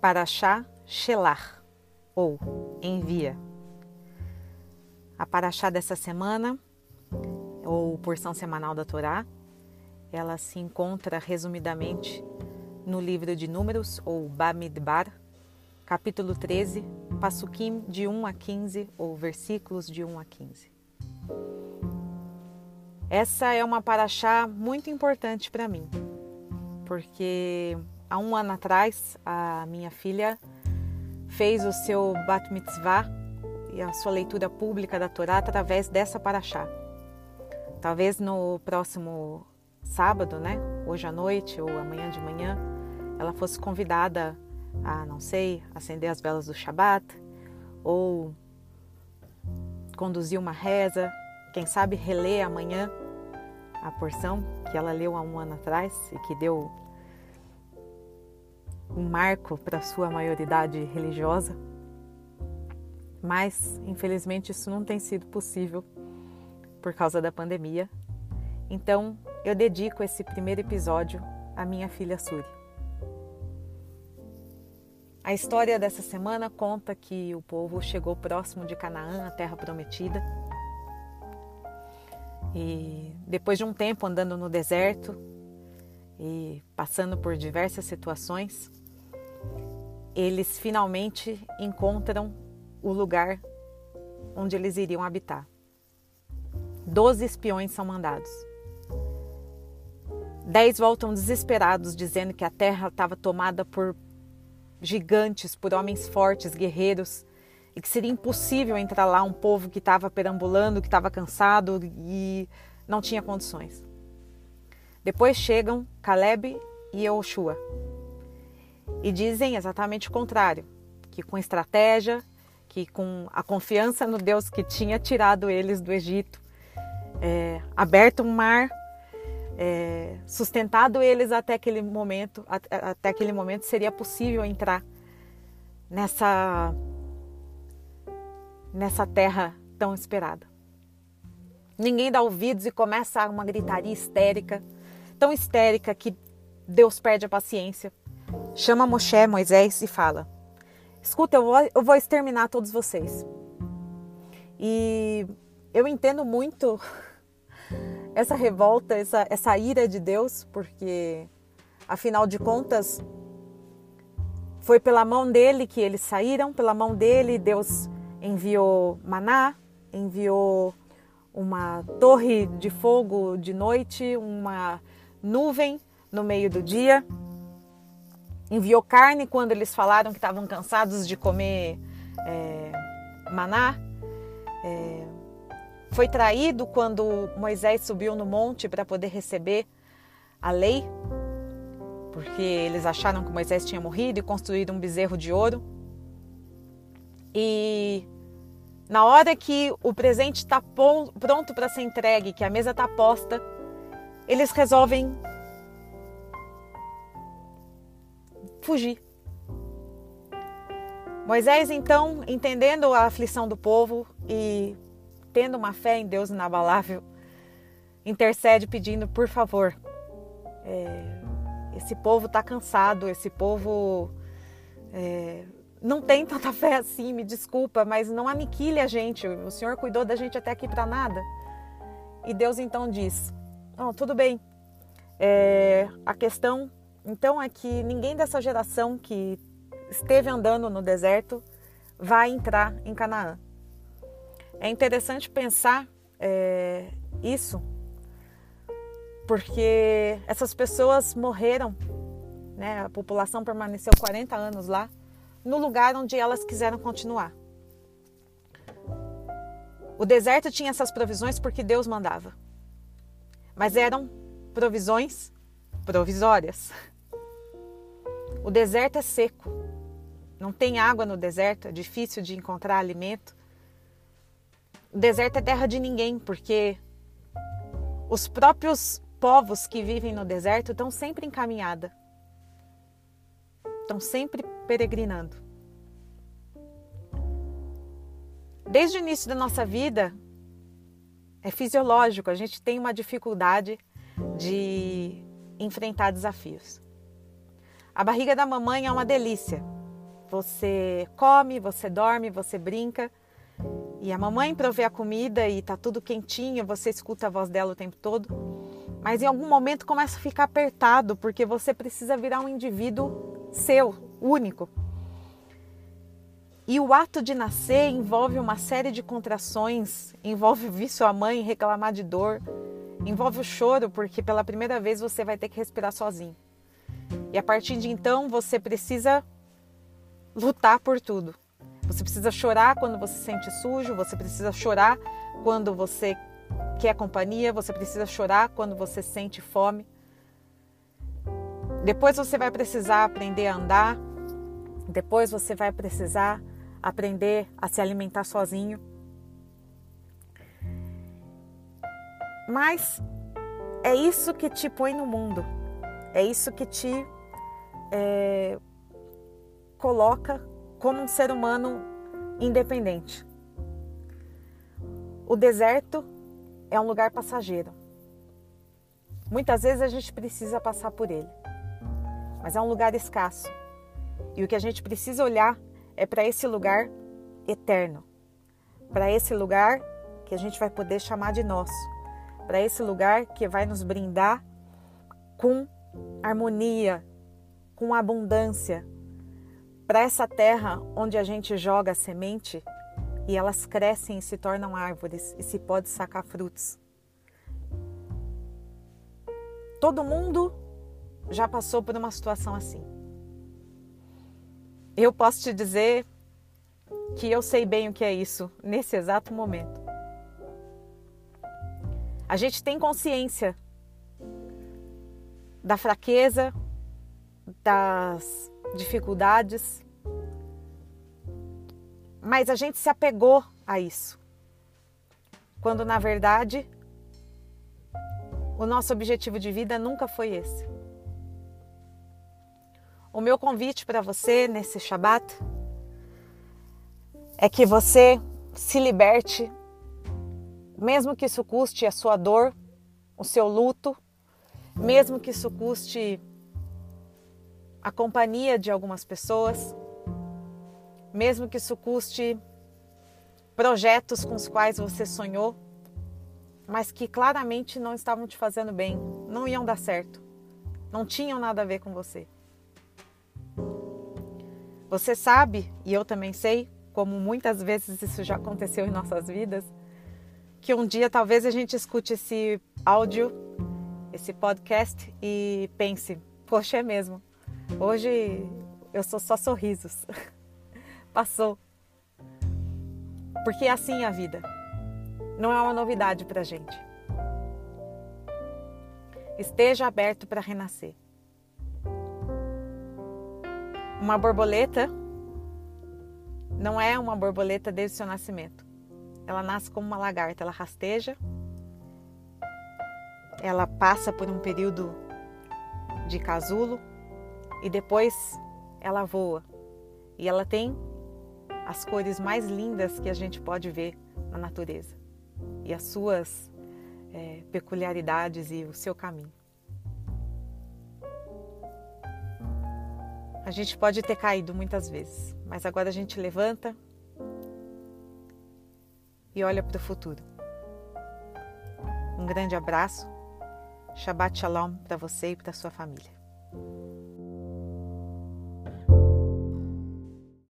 Paraxá Shelar, ou envia. A Paraxá dessa semana, ou porção semanal da Torá, ela se encontra resumidamente no livro de Números, ou Bamidbar, capítulo 13, Passukim de 1 a 15, ou versículos de 1 a 15. Essa é uma paraxá muito importante para mim, porque há um ano atrás a minha filha fez o seu Bat Mitzvah e a sua leitura pública da Torá através dessa paraxá. Talvez no próximo sábado, né, hoje à noite ou amanhã de manhã, ela fosse convidada a, não sei, acender as velas do Shabat ou conduzir uma reza, quem sabe reler amanhã a porção que ela leu há um ano atrás e que deu um marco para sua maioridade religiosa. Mas, infelizmente, isso não tem sido possível por causa da pandemia. Então, eu dedico esse primeiro episódio à minha filha Suri. A história dessa semana conta que o povo chegou próximo de Canaã, a terra prometida. E depois de um tempo andando no deserto e passando por diversas situações, eles finalmente encontram o lugar onde eles iriam habitar. Doze espiões são mandados. Dez voltam desesperados, dizendo que a terra estava tomada por gigantes, por homens fortes, guerreiros, e que seria impossível entrar lá um povo que estava perambulando, que estava cansado e não tinha condições. Depois chegam Caleb e Yoshua e dizem exatamente o contrário, que com estratégia, que com a confiança no Deus que tinha tirado eles do Egito, é, aberto um mar, é, sustentado eles até aquele momento, até, até aquele momento seria possível entrar nessa nessa terra tão esperada. Ninguém dá ouvidos e começa uma gritaria histérica, tão histérica que Deus perde a paciência. Chama Moshe, Moisés e fala: Escuta, eu vou, eu vou exterminar todos vocês. E eu entendo muito essa revolta, essa, essa ira de Deus, porque afinal de contas foi pela mão dele que eles saíram, pela mão dele Deus enviou maná, enviou uma torre de fogo de noite, uma nuvem no meio do dia, enviou carne quando eles falaram que estavam cansados de comer é, maná. É, foi traído quando Moisés subiu no monte para poder receber a lei, porque eles acharam que Moisés tinha morrido e construíram um bezerro de ouro. E na hora que o presente está pronto para ser entregue, que a mesa está posta, eles resolvem fugir. Moisés, então, entendendo a aflição do povo e tendo uma fé em Deus inabalável, intercede pedindo, por favor, é, esse povo está cansado, esse povo é, não tem tanta fé assim, me desculpa, mas não aniquile a gente. O Senhor cuidou da gente até aqui para nada. E Deus então diz: oh, tudo bem. É, a questão então é que ninguém dessa geração que esteve andando no deserto vai entrar em Canaã. É interessante pensar é, isso, porque essas pessoas morreram, né? a população permaneceu 40 anos lá no lugar onde elas quiseram continuar. O deserto tinha essas provisões porque Deus mandava, mas eram provisões provisórias. O deserto é seco, não tem água no deserto, é difícil de encontrar alimento. O deserto é terra de ninguém, porque os próprios povos que vivem no deserto estão sempre em caminhada estão sempre peregrinando. Desde o início da nossa vida, é fisiológico, a gente tem uma dificuldade de enfrentar desafios. A barriga da mamãe é uma delícia, Você come, você dorme, você brinca. E a mamãe provê a comida e tá tudo quentinho, você escuta a voz dela o tempo todo. Mas em algum momento começa a ficar apertado, porque você precisa virar um indivíduo seu, único. E o ato de nascer envolve uma série de contrações, envolve vir sua mãe reclamar de dor, envolve o choro, porque pela primeira vez você vai ter que respirar sozinho. E a partir de então você precisa lutar por tudo. Você precisa chorar quando você se sente sujo, você precisa chorar quando você quer companhia, você precisa chorar quando você sente fome. Depois você vai precisar aprender a andar, depois você vai precisar aprender a se alimentar sozinho. Mas é isso que te põe no mundo, é isso que te é, coloca como um ser humano independente. O deserto é um lugar passageiro. Muitas vezes a gente precisa passar por ele, mas é um lugar escasso. E o que a gente precisa olhar é para esse lugar eterno, para esse lugar que a gente vai poder chamar de nosso, para esse lugar que vai nos brindar com harmonia, com abundância, para essa terra onde a gente joga a semente e elas crescem e se tornam árvores e se pode sacar frutos. Todo mundo já passou por uma situação assim. Eu posso te dizer que eu sei bem o que é isso nesse exato momento. A gente tem consciência da fraqueza, das dificuldades, mas a gente se apegou a isso. Quando na verdade o nosso objetivo de vida nunca foi esse. O meu convite para você nesse Shabat é que você se liberte, mesmo que isso custe a sua dor, o seu luto, mesmo que isso custe a companhia de algumas pessoas, mesmo que isso custe projetos com os quais você sonhou, mas que claramente não estavam te fazendo bem, não iam dar certo, não tinham nada a ver com você. Você sabe, e eu também sei, como muitas vezes isso já aconteceu em nossas vidas, que um dia talvez a gente escute esse áudio, esse podcast e pense: poxa, é mesmo, hoje eu sou só sorrisos. Passou. Porque é assim a vida. Não é uma novidade para gente. Esteja aberto para renascer. Uma borboleta não é uma borboleta desde o seu nascimento. Ela nasce como uma lagarta, ela rasteja, ela passa por um período de casulo e depois ela voa. E ela tem as cores mais lindas que a gente pode ver na natureza e as suas é, peculiaridades e o seu caminho. A gente pode ter caído muitas vezes, mas agora a gente levanta e olha para o futuro. Um grande abraço, Shabbat Shalom para você e para sua família.